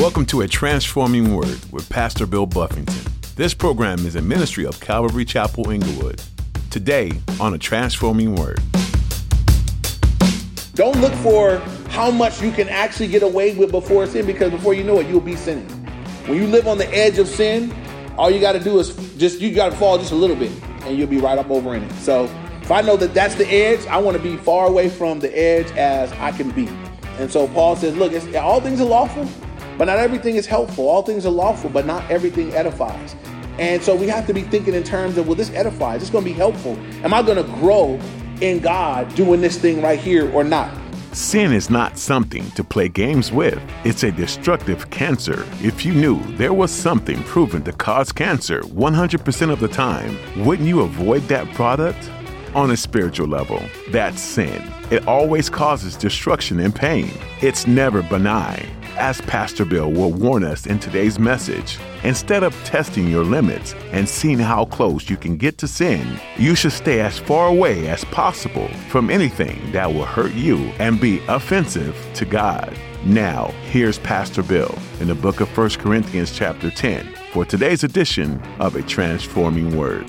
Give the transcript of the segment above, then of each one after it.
Welcome to A Transforming Word with Pastor Bill Buffington. This program is a ministry of Calvary Chapel Inglewood. Today on A Transforming Word. Don't look for how much you can actually get away with before sin because before you know it, you'll be sinning. When you live on the edge of sin, all you got to do is just, you got to fall just a little bit and you'll be right up over in it. So if I know that that's the edge, I want to be far away from the edge as I can be. And so Paul says, look, all things are lawful, but not everything is helpful. All things are lawful, but not everything edifies. And so we have to be thinking in terms of, well, this edifies, this is going to be helpful. Am I going to grow in God doing this thing right here or not? Sin is not something to play games with. It's a destructive cancer. If you knew there was something proven to cause cancer 100% of the time, wouldn't you avoid that product? On a spiritual level, that's sin. It always causes destruction and pain. It's never benign as Pastor Bill will warn us in today's message, instead of testing your limits and seeing how close you can get to sin, you should stay as far away as possible from anything that will hurt you and be offensive to God. Now, here's Pastor Bill in the book of 1 Corinthians, chapter 10, for today's edition of A Transforming Word.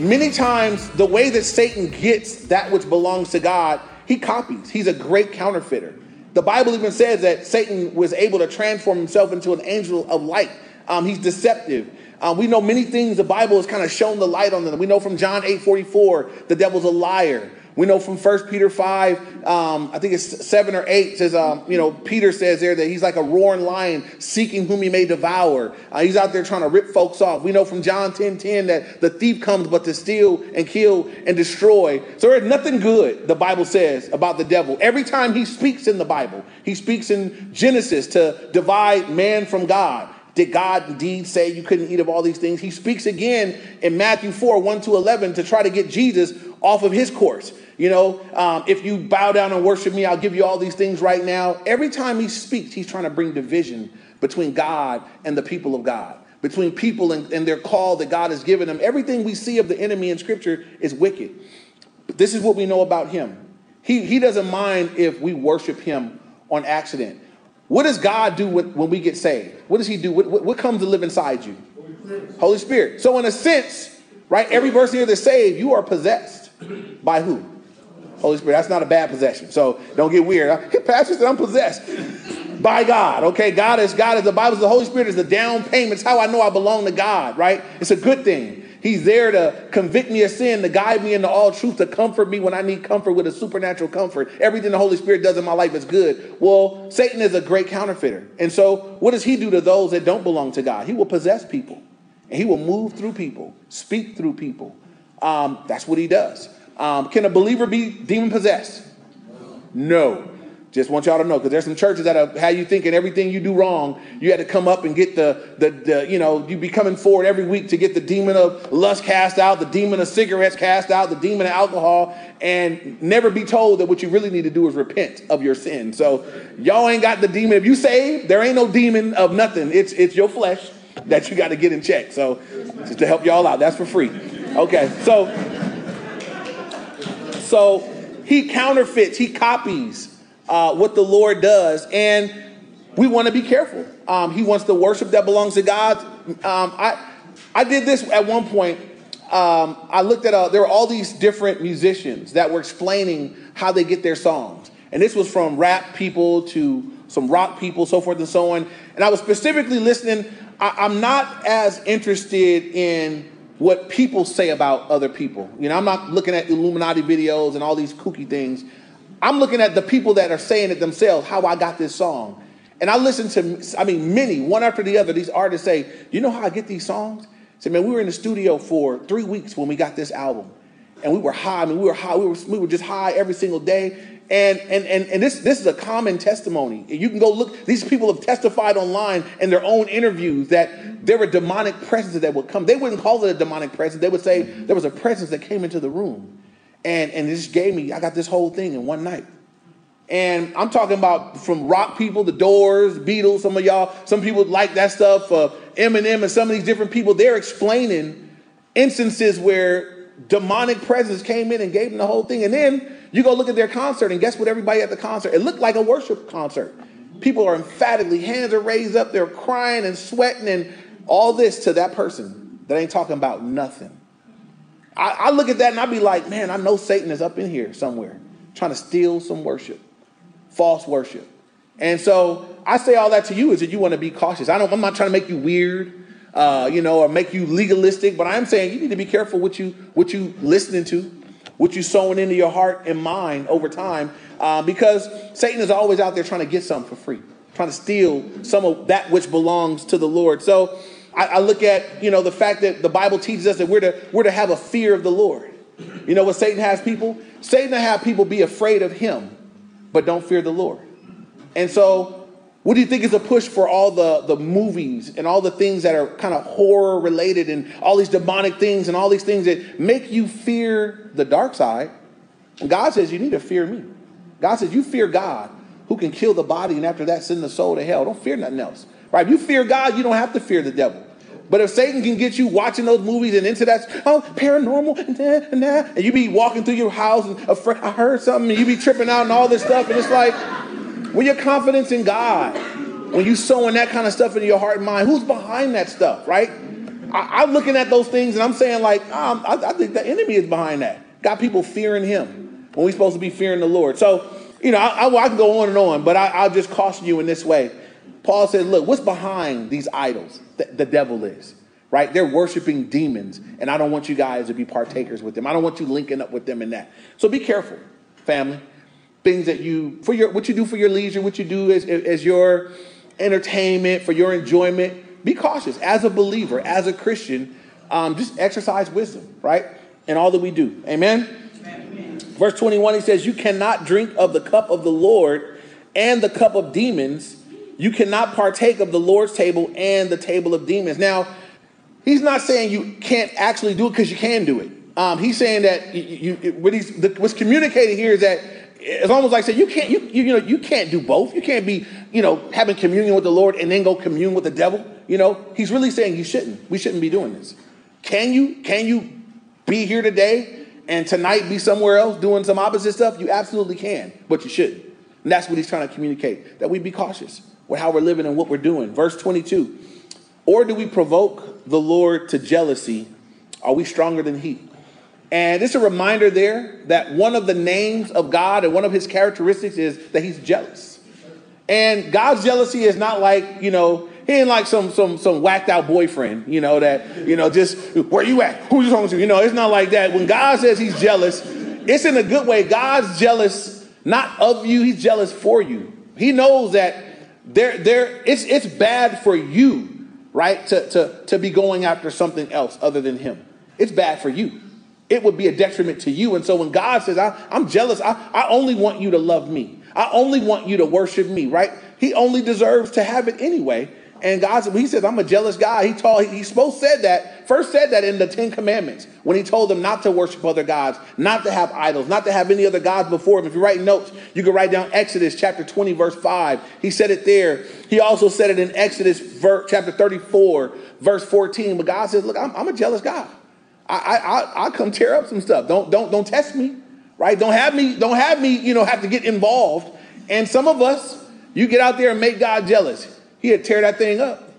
Many times, the way that Satan gets that which belongs to God, he copies. He's a great counterfeiter. The Bible even says that Satan was able to transform himself into an angel of light. Um, he's deceptive. Uh, we know many things. The Bible has kind of shown the light on them. We know from John 8 44, the devil's a liar. We know from 1 Peter 5, um, I think it's 7 or 8, says, um, you know, Peter says there that he's like a roaring lion seeking whom he may devour. Uh, he's out there trying to rip folks off. We know from John 10 10 that the thief comes but to steal and kill and destroy. So there's nothing good, the Bible says, about the devil. Every time he speaks in the Bible, he speaks in Genesis to divide man from God. Did God indeed say you couldn't eat of all these things? He speaks again in Matthew 4 1 to 11 to try to get Jesus off of his course. You know, um, if you bow down and worship me, I'll give you all these things right now. Every time he speaks, he's trying to bring division between God and the people of God, between people and, and their call that God has given them. Everything we see of the enemy in Scripture is wicked. But this is what we know about him. He, he doesn't mind if we worship him on accident. What does God do when we get saved? What does he do? What, what, comes to live inside you? Holy Spirit. So, in a sense, right, every person here that's saved, you are possessed by who? Holy Spirit. That's not a bad possession. So don't get weird. Hey, Pastor said I'm possessed by God. Okay, God is God is the Bible. The Holy Spirit is the down payment. It's how I know I belong to God. Right? It's a good thing. He's there to convict me of sin, to guide me into all truth, to comfort me when I need comfort with a supernatural comfort. Everything the Holy Spirit does in my life is good. Well, Satan is a great counterfeiter. And so, what does he do to those that don't belong to God? He will possess people, and he will move through people, speak through people. Um, that's what he does. Um, can a believer be demon possessed? No. Just want y'all to know because there's some churches that had you thinking everything you do wrong, you had to come up and get the, the, the, you know, you be coming forward every week to get the demon of lust cast out, the demon of cigarettes cast out, the demon of alcohol, and never be told that what you really need to do is repent of your sin. So y'all ain't got the demon. If you saved, there ain't no demon of nothing. It's it's your flesh that you got to get in check. So just to help y'all out, that's for free. Okay, so so he counterfeits, he copies uh, what the Lord does, and we want to be careful. Um, he wants the worship that belongs to God. Um, I I did this at one point. Um, I looked at uh, there were all these different musicians that were explaining how they get their songs, and this was from rap people to some rock people, so forth and so on. And I was specifically listening. I, I'm not as interested in what people say about other people. You know, I'm not looking at Illuminati videos and all these kooky things. I'm looking at the people that are saying it themselves, how I got this song. And I listen to, I mean, many, one after the other, these artists say, you know how I get these songs? Say, man, we were in the studio for three weeks when we got this album. And we were high. I mean, we were high. We were, we were just high every single day. And, and, and, and this, this is a common testimony. You can go look, these people have testified online in their own interviews that there were demonic presences that would come. They wouldn't call it a demonic presence. They would say there was a presence that came into the room. And, and this gave me, I got this whole thing in one night. And I'm talking about from rock people, the Doors, Beatles, some of y'all, some people like that stuff, uh, Eminem and some of these different people, they're explaining instances where demonic presence came in and gave them the whole thing. And then you go look at their concert, and guess what? Everybody at the concert, it looked like a worship concert. people are emphatically, hands are raised up, they're crying and sweating and all this to that person that ain't talking about nothing. I, I look at that and I be like, man, I know Satan is up in here somewhere trying to steal some worship, false worship. And so I say all that to you is that you want to be cautious. I don't, I'm not trying to make you weird, uh, you know, or make you legalistic, but I'm saying you need to be careful what you what you listening to, what you sowing into your heart and mind over time, uh, because Satan is always out there trying to get something for free, trying to steal some of that which belongs to the Lord. So I, I look at you know the fact that the Bible teaches us that we're to we're to have a fear of the Lord. You know what Satan has people? Satan have people be afraid of him, but don't fear the Lord. And so, what do you think is a push for all the, the movies and all the things that are kind of horror related and all these demonic things and all these things that make you fear the dark side? God says you need to fear me. God says you fear God who can kill the body and after that send the soul to hell. Don't fear nothing else. Right? If you fear God, you don't have to fear the devil. But if Satan can get you watching those movies and into that, oh, paranormal, and, and, you be walking through your house and I heard something, and you be tripping out and all this stuff, and it's like, when your confidence in God, when you sowing that kind of stuff into your heart and mind, who's behind that stuff, right? I, am looking at those things and I'm saying, like, um, I, I, think the enemy is behind that. Got people fearing him when we're supposed to be fearing the Lord. So, you know, I, I, I can go on and on, but I, will just caution you in this way. Paul says, look, what's behind these idols? The, the devil is, right? They're worshiping demons, and I don't want you guys to be partakers with them. I don't want you linking up with them in that. So be careful, family things that you for your what you do for your leisure, what you do as, as your entertainment, for your enjoyment. Be cautious as a believer, as a Christian. Um, just exercise wisdom, right? In all that we do. Amen? Amen. Verse 21, he says, You cannot drink of the cup of the Lord and the cup of demons. You cannot partake of the Lord's table and the table of demons. Now, he's not saying you can't actually do it because you can do it. Um, he's saying that you, you, what he's, the, what's communicated here is that it's almost like saying you can't you, you, you know you can't do both. You can't be you know having communion with the Lord and then go commune with the devil. You know he's really saying you shouldn't. We shouldn't be doing this. Can you can you be here today and tonight be somewhere else doing some opposite stuff? You absolutely can, but you shouldn't. And that's what he's trying to communicate that we be cautious how we're living and what we're doing. Verse 22. Or do we provoke the Lord to jealousy? Are we stronger than he? And it's a reminder there that one of the names of God and one of his characteristics is that he's jealous. And God's jealousy is not like, you know, he ain't like some some some whacked out boyfriend, you know, that, you know, just where you at? Who you talking to? You know, it's not like that. When God says he's jealous, it's in a good way. God's jealous not of you, he's jealous for you. He knows that there there it's it's bad for you, right? To to to be going after something else other than him. It's bad for you it would be a detriment to you. And so when God says, i am jealous, I, I only want you to love me. I only want you to worship me, right? He only deserves to have it anyway. And God, said, he says, I'm a jealous guy. He told, he supposed said that, first said that in the Ten Commandments when he told them not to worship other gods, not to have idols, not to have any other gods before him. If you write notes, you can write down Exodus chapter 20, verse 5. He said it there. He also said it in Exodus chapter 34, verse 14. But God says, look, I'm, I'm a jealous God. I, I, I come tear up some stuff. Don't, don't, don't test me, right? Don't have me, don't have me, you know, have to get involved. And some of us, you get out there and make God jealous. He'd tear that thing up.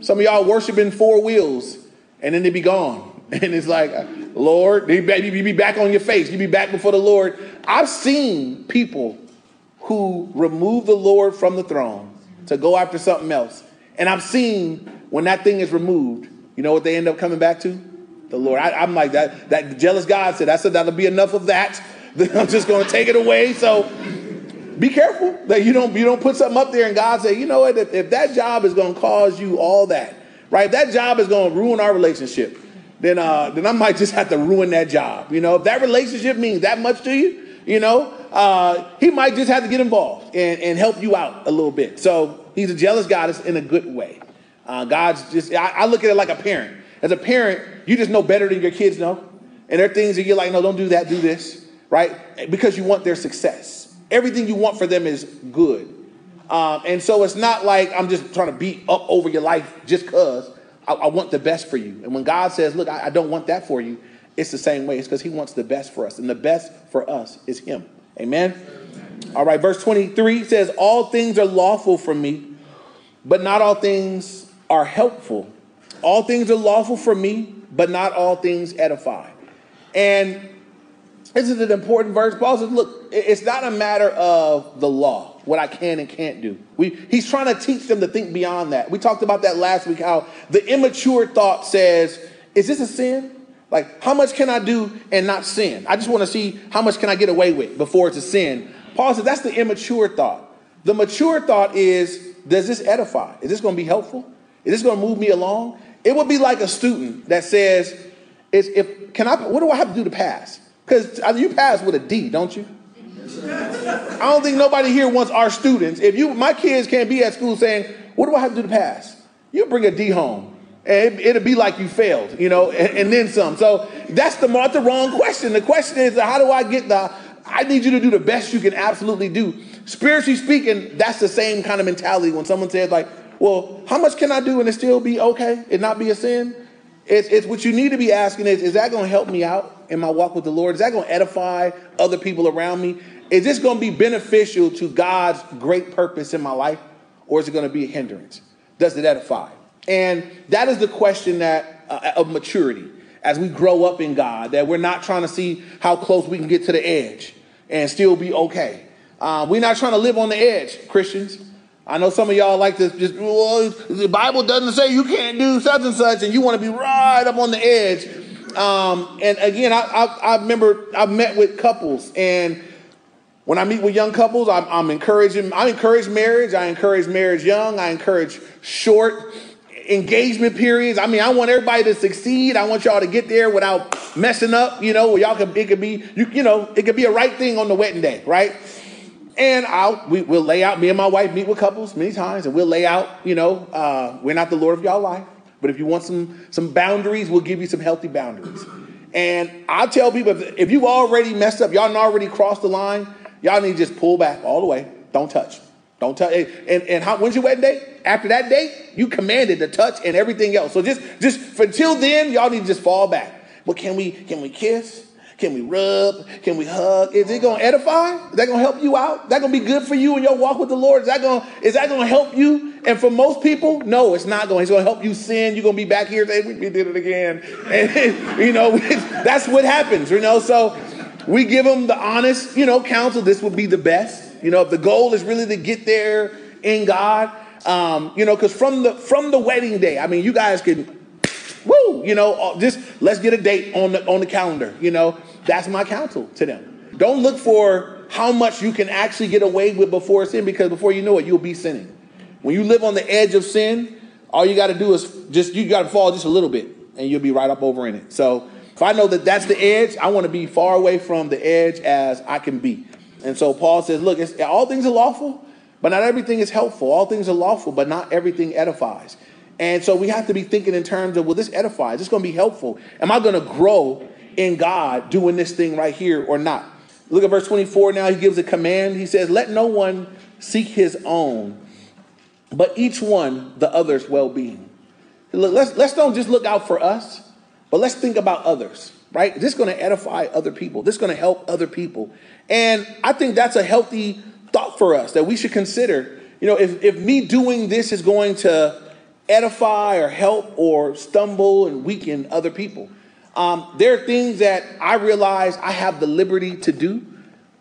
Some of y'all worshiping four wheels, and then they be gone. And it's like, uh, Lord, you be back on your face. You be back before the Lord. I've seen people who remove the Lord from the throne to go after something else. And I've seen when that thing is removed, you know what they end up coming back to? the Lord. I, am like that. That jealous God said. I said that'll be enough of that. I'm just going to take it away. So be careful that you don't you don't put something up there and God say, you know what? If, if that job is going to cause you all that, right? If that job is going to ruin our relationship, then uh, then I might just have to ruin that job. You know, if that relationship means that much to you, you know, uh, he might just have to get involved and, and help you out a little bit. So he's a jealous God in a good way. Uh, God's just I, I look at it like a parent. As a parent, you just know better than your kids know. And there are things that you're like, no, don't do that, do this, right? Because you want their success. Everything you want for them is good. Um, and so it's not like I'm just trying to beat up over your life just because I, I, want the best for you. And when God says, look, I, I don't want that for you, it's the same way. It's because He wants the best for us. And the best for us is Him. Amen? Amen. All right, verse 23 says, All things are lawful for me, but not all things are helpful. All things are lawful for me, but not all things edify. And this is an important verse. Paul says, look, it's not a matter of the law, what I can and can't do. We, he's trying to teach them to think beyond that. We talked about that last week, how the immature thought says, is this a sin? Like, how much can I do and not sin? I just want to see how much can I get away with before it's a sin. Paul says that's the immature thought. The mature thought is, does this edify? Is this going to be helpful? Is this going to move me along? It would be like a student that says, "Is if can I? What do I have to do to pass?" Because you pass with a D, don't you? I don't think nobody here wants our students. If you, my kids can't be at school saying, "What do I have to do to pass?" You bring a D home, and it, will be like you failed, you know, and, and, then some. So that's the that's the wrong question. The question is, how do I get the? I need you to do the best you can absolutely do. Spiritually speaking, that's the same kind of mentality when someone says like, "Well, how much can I do and it still be okay and not be a sin?" It's, it's what you need to be asking is, is that going to help me out in my walk with the Lord? Is that going to edify other people around me? Is this going to be beneficial to God's great purpose in my life? Or is it going to be a hindrance? Does it edify? And that is the question that uh, of maturity as we grow up in God, that we're not trying to see how close we can get to the edge and still be okay. Uh, we're not trying to live on the edge, Christians. I know some of y'all like to just, well, the Bible doesn't say you can't do such and such, and you want to be right up on the edge. Um, and again, I, I, I, remember I've met with couples, and when I meet with young couples, I'm, I'm encouraging. I encourage marriage. I encourage marriage young. I encourage short engagement periods. I mean, I want everybody to succeed. I want y'all to get there without messing up. You know, y'all could it could be you, you know it could be a right thing on the wedding day, right? And I'll, we, will lay out, me and my wife meet with couples many times, and we'll lay out, you know, uh, we're not the Lord of y'all life, but if you want some, some boundaries, we'll give you some healthy boundaries. And I tell people, if you've already messed up, y'all already crossed the line, y'all need to just pull back all the way. Don't touch. Don't touch. And, and how, when's your wedding date? After that date, you commanded to touch and everything else. So just, just until then, y'all need to just fall back. But can we, can we kiss? Can we rub? Can we hug? Is it going to edify? Is that going to help you out? Is that going to be good for you in your walk with the Lord? Is that going is that going to help you? And for most people, no, it's not going. It's going to help you sin. You're going to be back here saying, "We did it again," and you know that's what happens. You know, so we give them the honest, you know, counsel. This would be the best. You know, if the goal is really to get there in God, um, you know, because from the from the wedding day, I mean, you guys can woo, you know, uh, just let's get a date on the on the calendar. You know, that's my counsel to them. Don't look for how much you can actually get away with before sin, because before you know it, you'll be sinning. When you live on the edge of sin, all you got to do is just you got to fall just a little bit, and you'll be right up over in it. So if I know that that's the edge, I want to be far away from the edge as I can be. And so Paul says, look, all things are lawful, but not everything is helpful. All things are lawful, but not everything edifies. And so we have to be thinking in terms of, will this edify? Is this going to be helpful? Am I going to grow in God doing this thing right here or not? Look at verse 24 now. He gives a command. He says, Let no one seek his own, but each one the other's well being. Look, let's, let's don't just look out for us, but let's think about others, right? This is going to edify other people, this is going to help other people. And I think that's a healthy thought for us that we should consider. You know, if, if me doing this is going to edify or help or stumble and weaken other people. Um, there are things that I realize I have the liberty to do,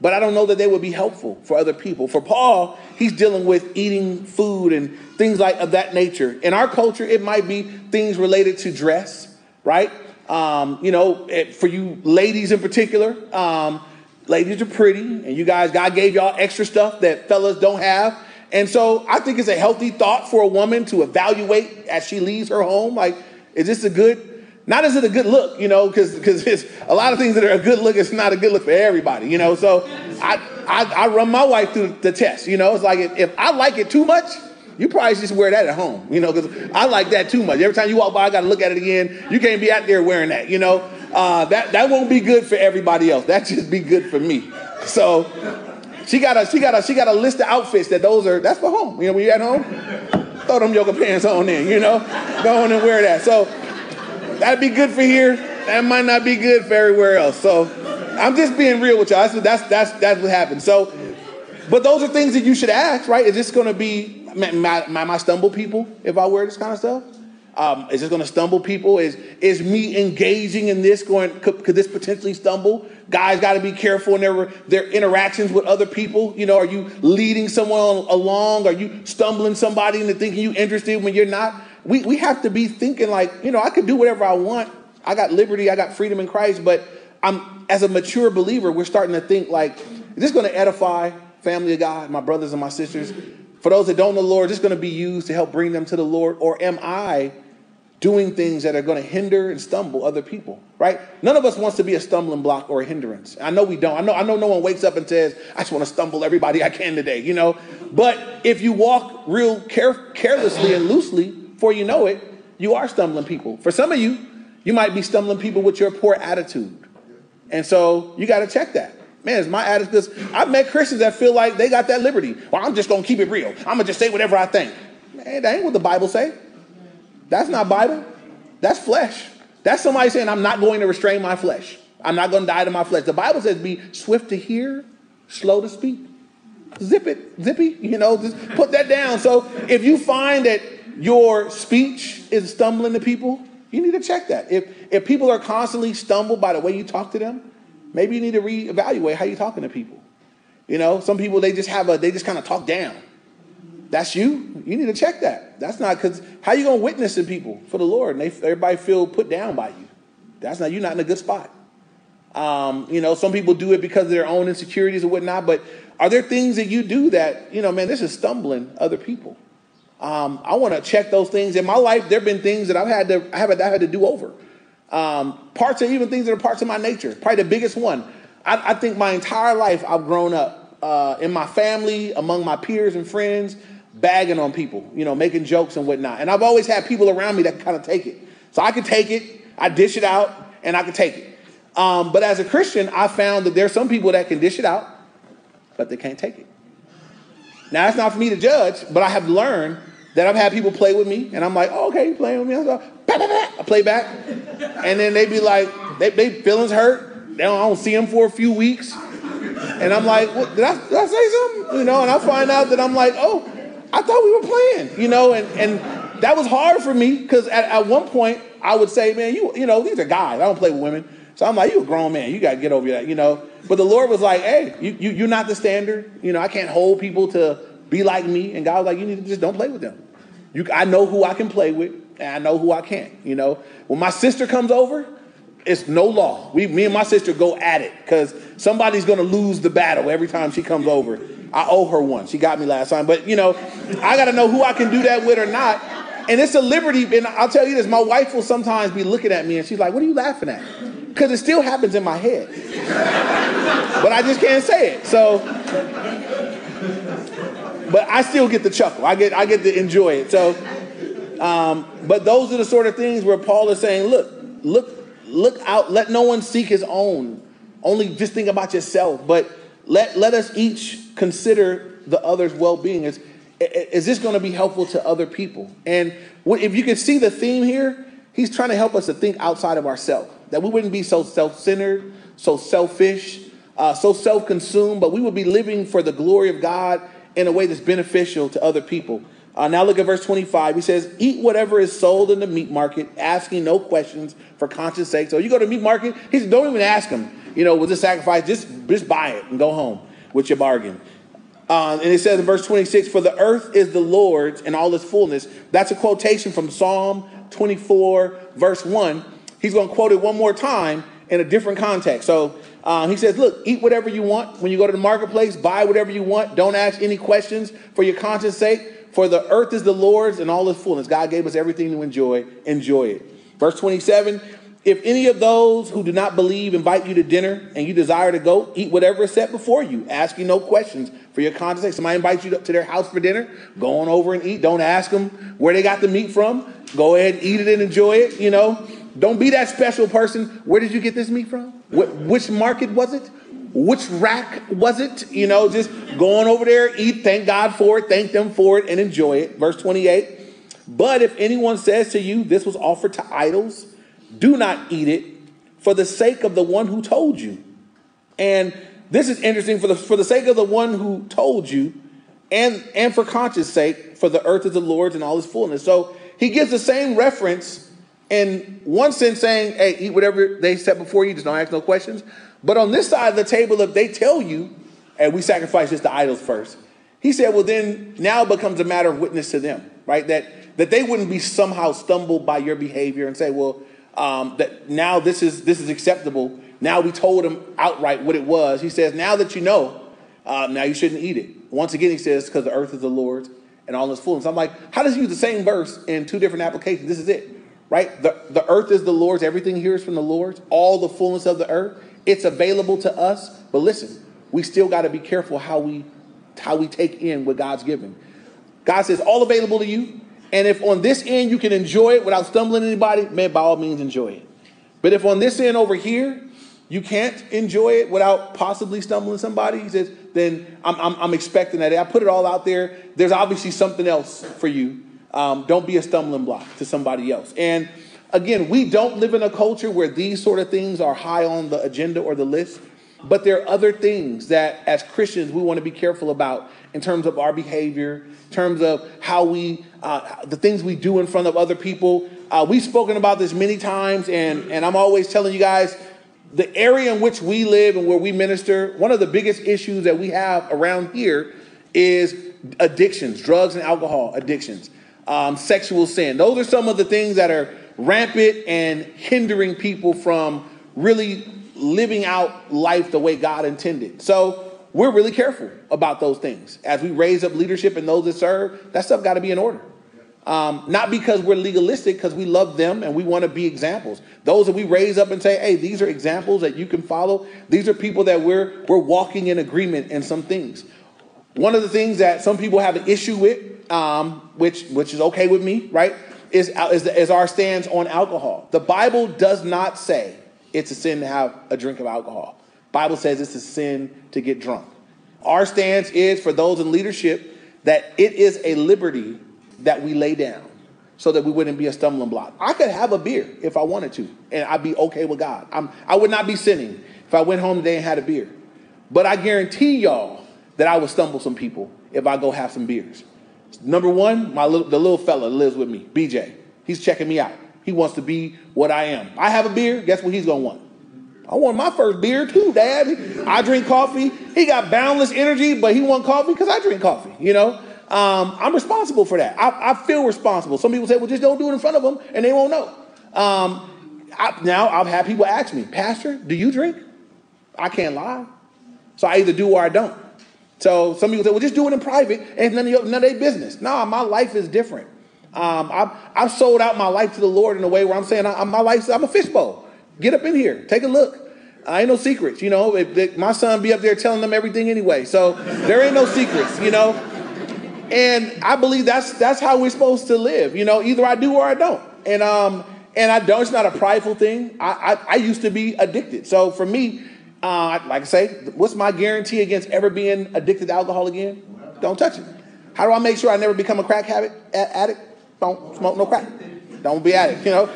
but I don't know that they would be helpful for other people. For Paul, he's dealing with eating food and things like of that nature. In our culture, it might be things related to dress, right? Um, you know, for you ladies in particular, um, ladies are pretty, and you guys, God gave y'all extra stuff that fellas don't have. And so I think it's a healthy thought for a woman to evaluate as she leaves her home. Like, is this a good, not is it a good look, you know, because because it's a lot of things that are a good look, it's not a good look for everybody, you know. So I, I, I run my wife through the test, you know. It's like if, if I like it too much, you probably just wear that at home, you know, because I like that too much. Every time you walk by, I got to look at it again. You can't be out there wearing that, you know. Uh, that that won't be good for everybody else. That just be good for me. So she got a she got a she got a list of outfits that those are that's for home. You know, when you're at home, throw them yoga pants on in, you know. Go on and wear that. So that'd be good for here. That might not be good for everywhere else. So I'm just being real with y'all. That's that's that's, that's what happened. So but those are things that you should ask, right? Is this to be, am I stumble people if I wear this kind of stuff? Um, is this going to stumble people? Is is me engaging in this going? Could, could this potentially stumble? Guys got to be careful in their their interactions with other people. You know, are you leading someone along? Are you stumbling somebody into thinking you're interested when you're not? We we have to be thinking like, you know, I could do whatever I want. I got liberty. I got freedom in Christ. But I'm as a mature believer, we're starting to think like, is this going to edify family of God, my brothers and my sisters? For those that don't know the Lord, is this going to be used to help bring them to the Lord, or am I? Doing things that are going to hinder and stumble other people, right? None of us wants to be a stumbling block or a hindrance. I know we don't. I know, I know no one wakes up and says, I just want to stumble everybody I can today, you know? But if you walk real care- carelessly and loosely, before you know it, you are stumbling people. For some of you, you might be stumbling people with your poor attitude. And so you got to check that. Man, it's my attitude. Because I've met Christians that feel like they got that liberty. Well, I'm just going to keep it real. I'm going to just say whatever I think. Man, that ain't what the Bible say. That's not Bible. That's flesh. That's somebody saying, I'm not going to restrain my flesh. I'm not going to die to my flesh. The Bible says, be swift to hear, slow to speak. Zip it, zippy, you know, just put that down. So if you find that your speech is stumbling to people, you need to check that. If, if people are constantly stumbled by the way you talk to them, maybe you need to reevaluate how you're talking to people. You know, some people, they just have a, they just kind of talk down. That's you. You need to check that. That's not because how you gonna witness to people for the Lord and they, everybody feel put down by you? That's not you're not in a good spot. Um, you know, some people do it because of their own insecurities and whatnot. But are there things that you do that you know, man, this is stumbling other people? Um, I want to check those things in my life. There have been things that I've had to I have I had to do over. Um, parts of even things that are parts of my nature. Probably the biggest one. I, I think my entire life I've grown up uh, in my family, among my peers and friends bagging on people, you know, making jokes and whatnot. And I've always had people around me that kind of take it. So I could take it, I dish it out, and I could take it. Um, but as a Christian, I found that there's some people that can dish it out, but they can't take it. Now, that's not for me to judge, but I have learned that I've had people play with me, and I'm like, oh, okay, you playing with me? I, go, bah, bah, bah. I play back, and then they be like, they, they feelings hurt. They don't, I don't see them for a few weeks, and I'm like, what, did, I, did I say something? You know, and I find out that I'm like, oh, I thought we were playing, you know, and, and that was hard for me because at, at one point I would say, man, you, you know, these are guys. I don't play with women. So I'm like, you a grown man. You got to get over that, you know. But the Lord was like, hey, you, you, you're not the standard. You know, I can't hold people to be like me. And God was like, you need to just don't play with them. You, I know who I can play with, and I know who I can't. You know, when my sister comes over, it's no law. We, me and my sister go at it because somebody's going to lose the battle every time she comes over. I owe her one. She got me last time. But, you know, I got to know who I can do that with or not. And it's a liberty. And I'll tell you this my wife will sometimes be looking at me and she's like, What are you laughing at? Because it still happens in my head. but I just can't say it. So, but I still get the chuckle. I get, I get to enjoy it. So, um, but those are the sort of things where Paul is saying, Look, look, look out. Let no one seek his own. Only just think about yourself. But let, let us each consider the other's well being. Is, is this going to be helpful to other people? And if you can see the theme here, he's trying to help us to think outside of ourselves, that we wouldn't be so self centered, so selfish, uh, so self consumed, but we would be living for the glory of God in a way that's beneficial to other people. Uh, now look at verse 25. He says, Eat whatever is sold in the meat market, asking no questions for conscience sake. So you go to the meat market, he says, Don't even ask him, you know, with this sacrifice, just, just buy it and go home with your bargain. Uh, and it says in verse 26, For the earth is the Lord's and all its fullness. That's a quotation from Psalm 24, verse 1. He's going to quote it one more time in a different context. So uh, he says, Look, eat whatever you want when you go to the marketplace, buy whatever you want. Don't ask any questions for your conscience sake. For the earth is the Lord's and all its fullness. God gave us everything to enjoy. Enjoy it. Verse 27 If any of those who do not believe invite you to dinner and you desire to go, eat whatever is set before you, asking no questions for your conscience. Somebody invites you to their house for dinner, go on over and eat. Don't ask them where they got the meat from. Go ahead, eat it and enjoy it. You know, don't be that special person. Where did you get this meat from? which market was it? which rack was it? You know, just going over there, eat, thank God for it, thank them for it, and enjoy it. Verse 28. But if anyone says to you, this was offered to idols, do not eat it for the sake of the one who told you. And this is interesting for the for the sake of the one who told you, and and for conscience sake, for the earth is the Lord's and all its fullness. So he gives the same reference in one sense, saying, "Hey, eat whatever they set before you. Just don't ask no questions." But on this side of the table, if they tell you, "And we sacrifice this to idols first, he said, "Well, then now it becomes a matter of witness to them, right? That that they wouldn't be somehow stumbled by your behavior and say, well, um, that now this is this is acceptable. Now we told him outright what it was. He says, now that you know, uh, now you shouldn't eat it. Once again, he says, because the earth is the Lord's and all its fullness. I'm like, how does he use the same verse in two different applications? This is it, right? The, the earth is the Lord's. Everything here is from the Lord's. All the fullness of the earth. It's available to us. But listen, we still got to be careful how we how we take in what God's given. God says, all available to you. And if on this end you can enjoy it without stumbling anybody, man, by all means enjoy it. But if on this end over here you can't enjoy it without possibly stumbling somebody, he says, then I'm, I'm, I'm expecting that. I put it all out there. There's obviously something else for you. Um, don't be a stumbling block to somebody else. And again, we don't live in a culture where these sort of things are high on the agenda or the list. But there are other things that, as Christians, we want to be careful about in terms of our behavior, in terms of how we, uh, the things we do in front of other people. Uh, we've spoken about this many times, and, and I'm always telling you guys the area in which we live and where we minister, one of the biggest issues that we have around here is addictions, drugs and alcohol addictions, um, sexual sin. Those are some of the things that are rampant and hindering people from really living out life the way God intended. So we're really careful about those things. As we raise up leadership and those that serve, that stuff got to be in order. Um, not because we're legalistic, because we love them and we want to be examples. Those that we raise up and say, hey, these are examples that you can follow. These are people that we're, we're walking in agreement in some things. One of the things that some people have an issue with, um, which, which is okay with me, right, is, is, is our stance on alcohol. The Bible does not say it's a sin to have a drink of alcohol. Bible says it's a sin to get drunk. Our stance is for those in leadership that it is a liberty that we lay down so that we wouldn't be a stumbling block. I could have a beer if I wanted to, and I'd be okay with God. I'm, I would not be sinning if I went home today and had a beer. But I guarantee y'all that I would stumble some people if I go have some beers. Number one, my little, the little fella lives with me, BJ. He's checking me out. He wants to be what I am. I have a beer, guess what he's gonna want? I want my first beer too, Dad. I drink coffee. He got boundless energy, but he want coffee because I drink coffee, you know? Um, I'm responsible for that. I, I, feel responsible. Some people say, well, just don't do it in front of them and they won't know. Um, I, now I've had people ask me, Pastor, do you drink? I can't lie. So I either do or I don't. So some people say, well, just do it in private and none of, your, none of their business. No, my life is different. Um, I've, I've sold out my life to the Lord in a way where I'm saying I, my life, I'm a fishbowl. Get up in here, take a look. I ain't no secrets, you know. If, if, my son be up there telling them everything anyway, so there ain't no secrets, you know. And I believe that's that's how we're supposed to live, you know. Either I do or I don't, and um and I don't. It's not a prideful thing. I I, I used to be addicted, so for me, uh, like I say, what's my guarantee against ever being addicted to alcohol again? Don't touch it. How do I make sure I never become a crack habit addict? Don't smoke no crack. Don't be at it, you know.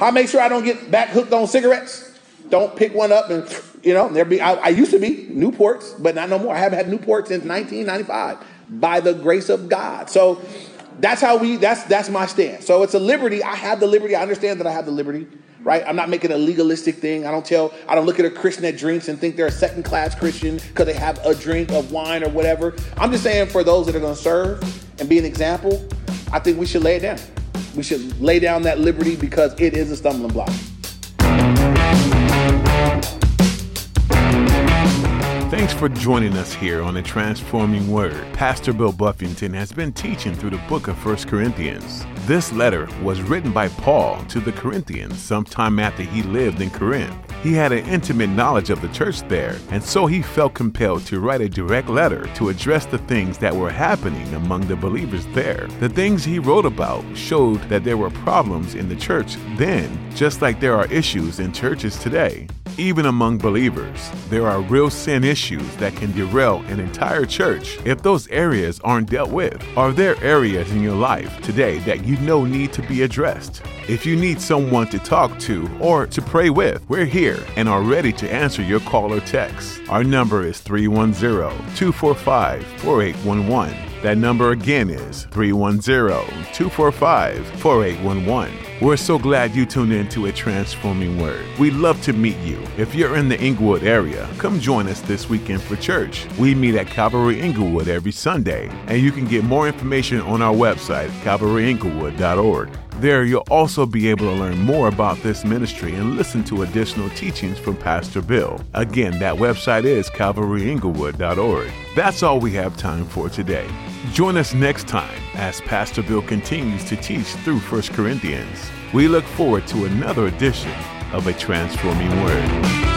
I make sure I don't get back hooked on cigarettes. Don't pick one up and, you know, there be. I, I used to be Newports, but not no more. I haven't had Newport since 1995 by the grace of God. So that's how we. That's that's my stance. So it's a liberty. I have the liberty. I understand that I have the liberty. Right? I'm not making a legalistic thing. I don't tell. I don't look at a Christian that drinks and think they're a second class Christian because they have a drink of wine or whatever. I'm just saying for those that are going to serve and be an example. I think we should lay it down. We should lay down that liberty because it is a stumbling block. Thanks for joining us here on the Transforming Word. Pastor Bill Buffington has been teaching through the book of 1 Corinthians. This letter was written by Paul to the Corinthians sometime after he lived in Corinth. He had an intimate knowledge of the church there, and so he felt compelled to write a direct letter to address the things that were happening among the believers there. The things he wrote about showed that there were problems in the church then, just like there are issues in churches today. Even among believers, there are real sin issues that can derail an entire church if those areas aren't dealt with. Are there areas in your life today that you know need to be addressed? If you need someone to talk to or to pray with, we're here and are ready to answer your call or text. Our number is 310 245 4811. That number again is 310 245 4811. We're so glad you tuned in to a transforming word. We'd love to meet you. If you're in the Inglewood area, come join us this weekend for church. We meet at Calvary Inglewood every Sunday, and you can get more information on our website, calvaryinglewood.org. There, you'll also be able to learn more about this ministry and listen to additional teachings from Pastor Bill. Again, that website is calvaryinglewood.org. That's all we have time for today. Join us next time as Pastor Bill continues to teach through 1 Corinthians. We look forward to another edition of A Transforming Word.